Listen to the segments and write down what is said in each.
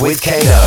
with Kano.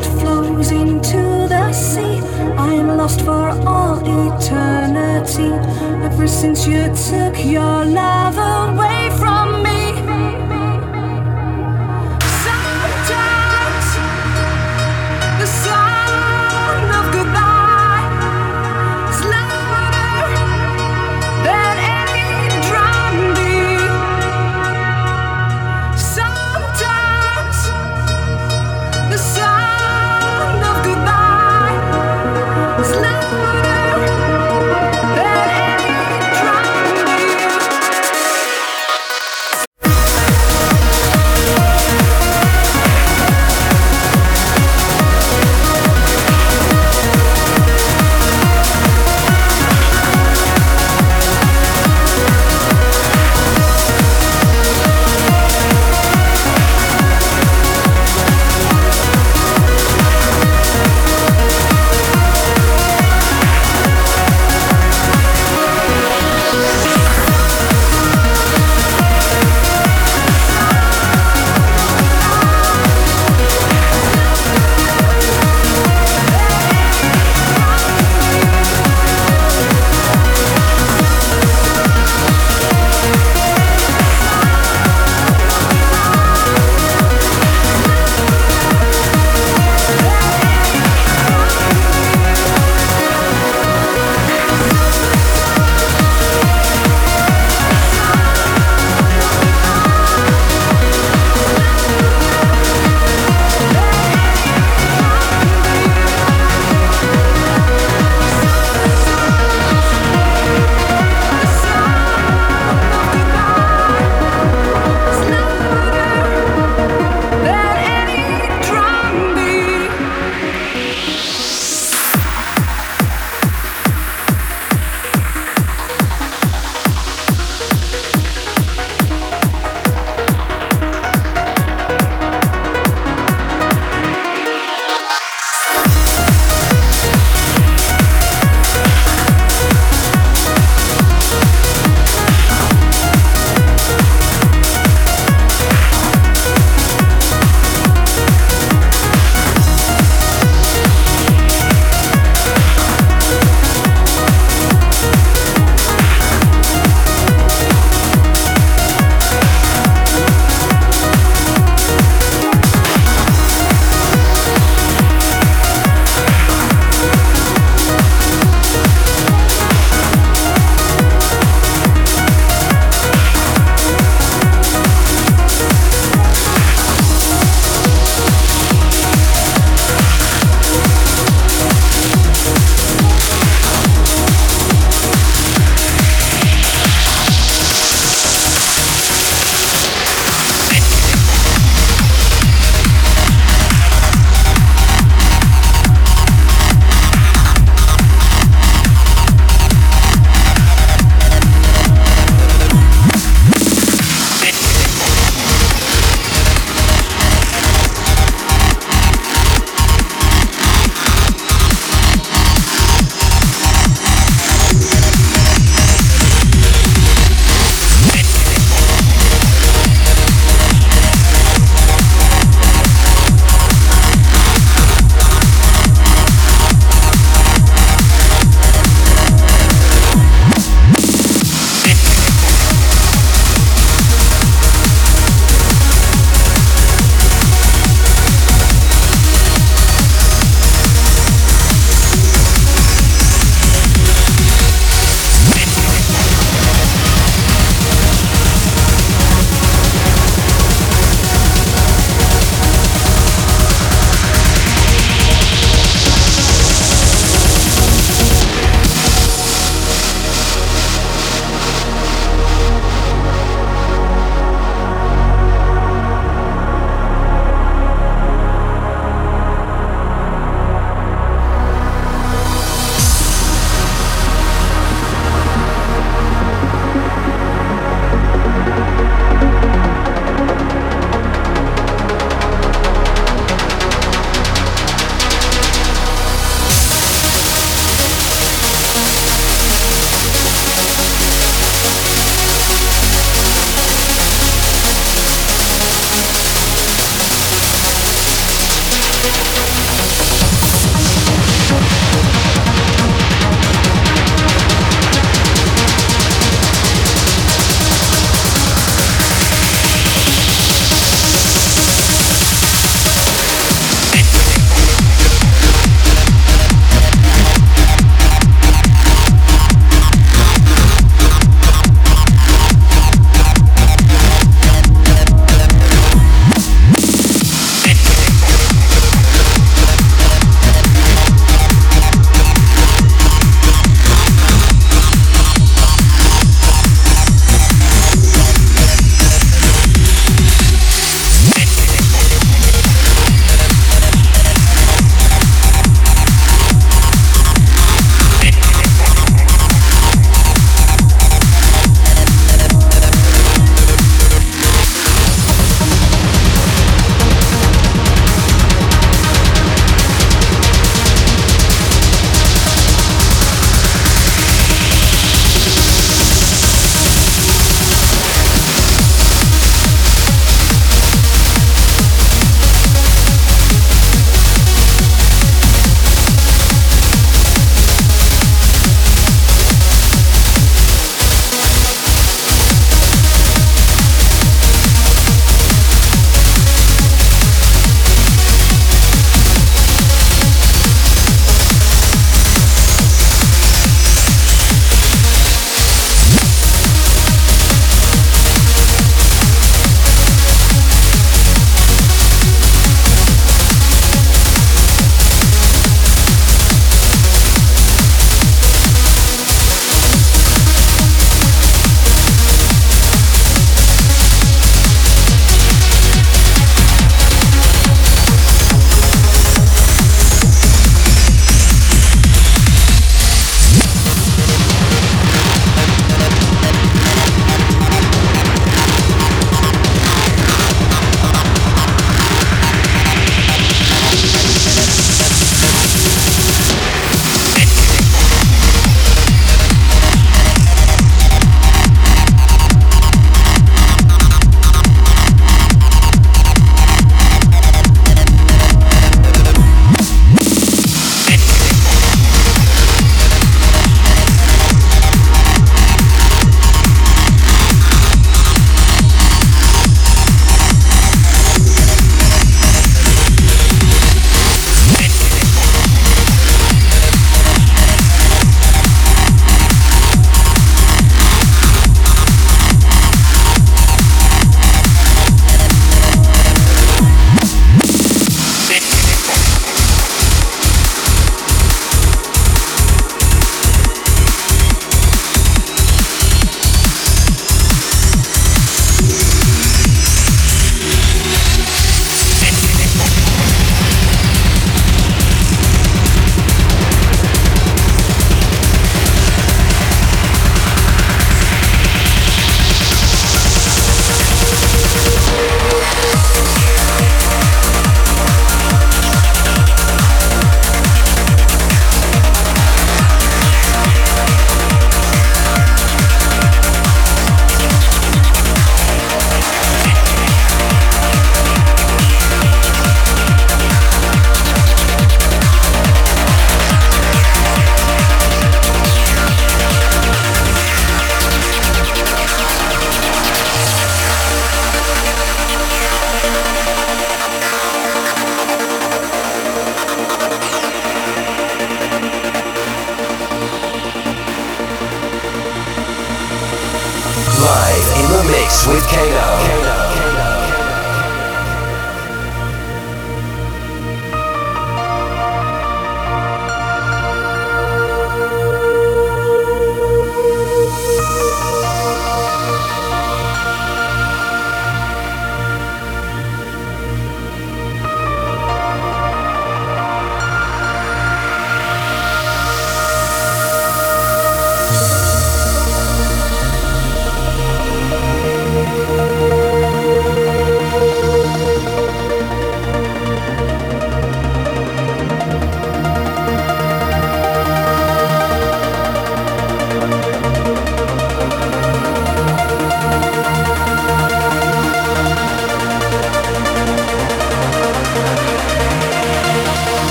That flows into the sea, I am lost for all eternity. Ever since you took your love away from me.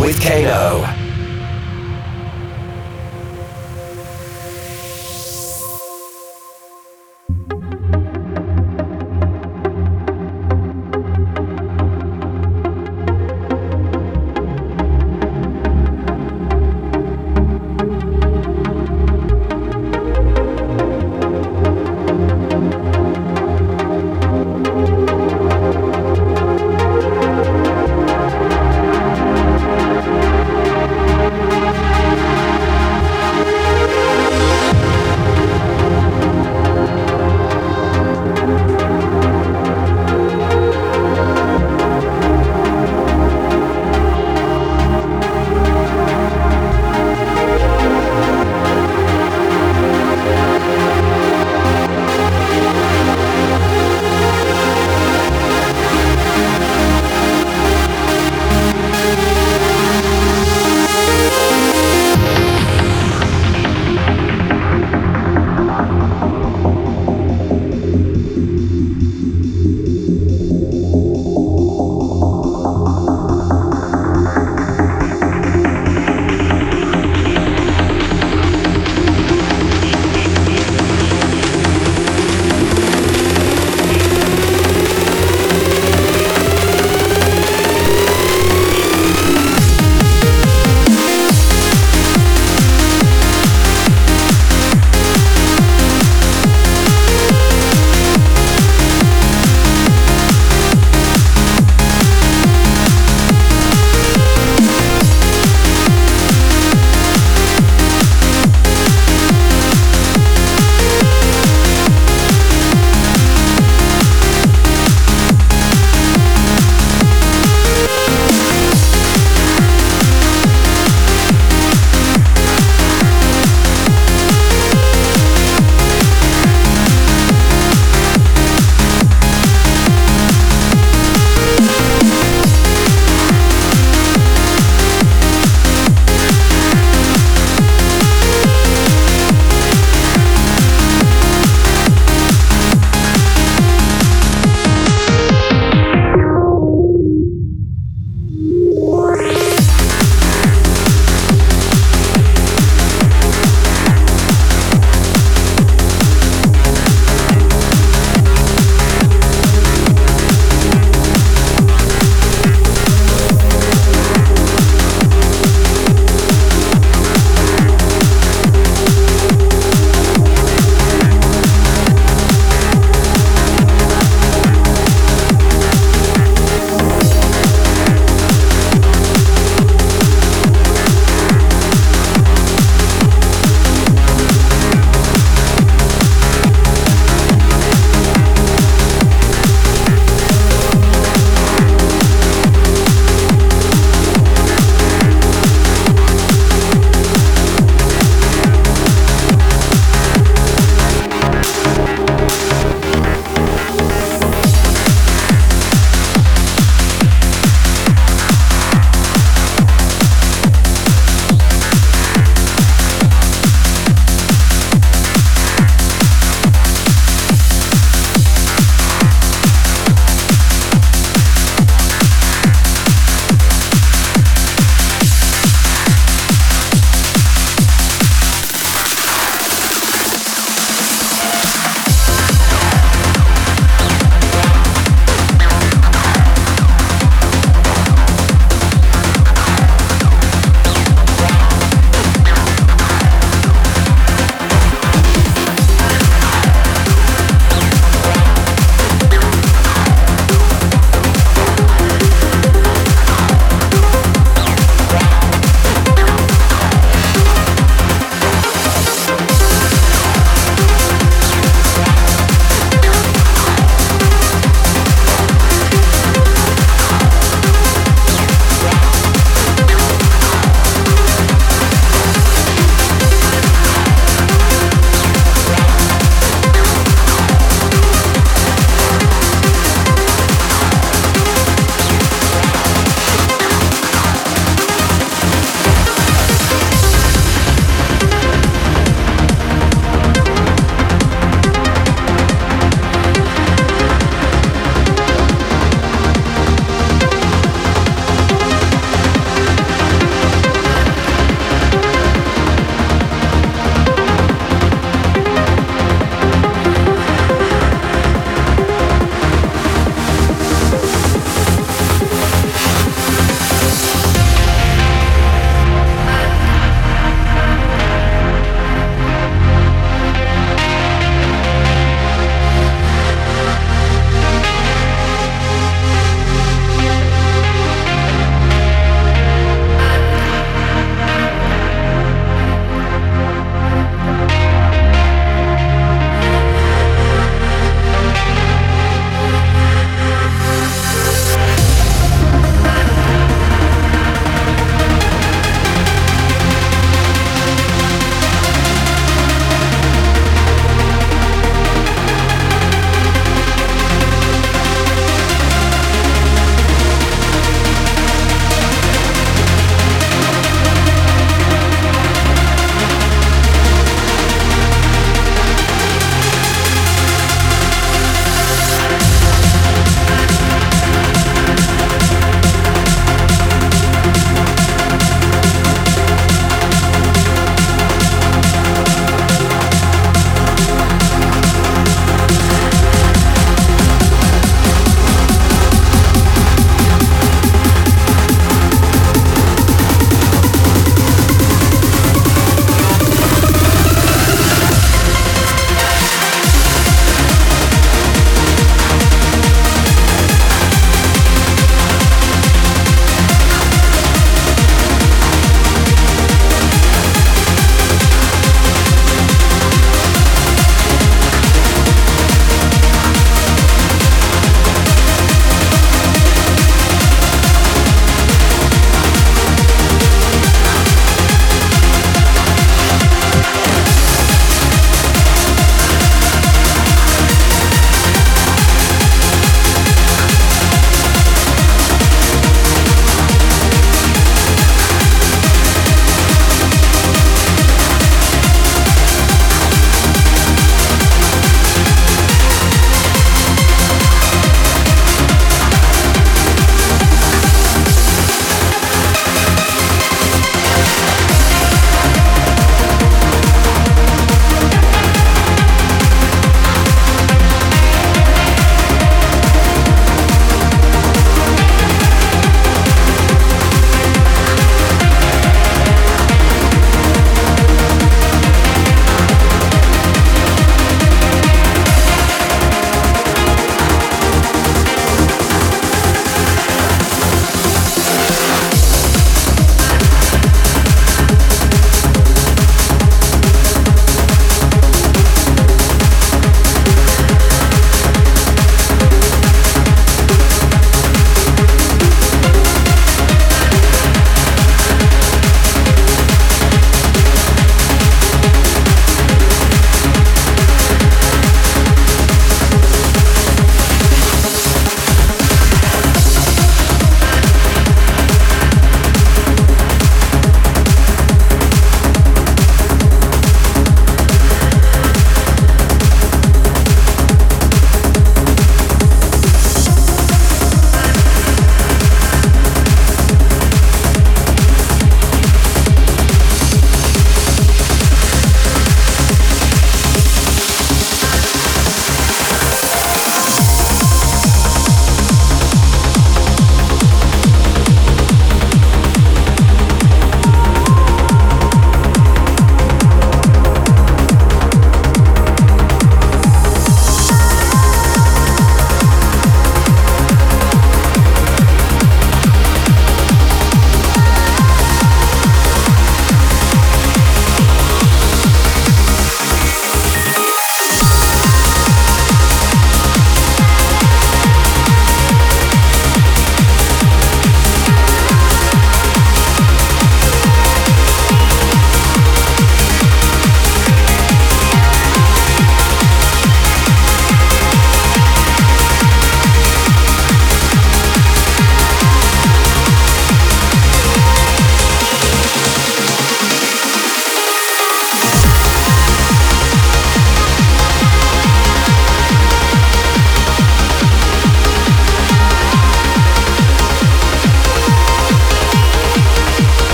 With Kano.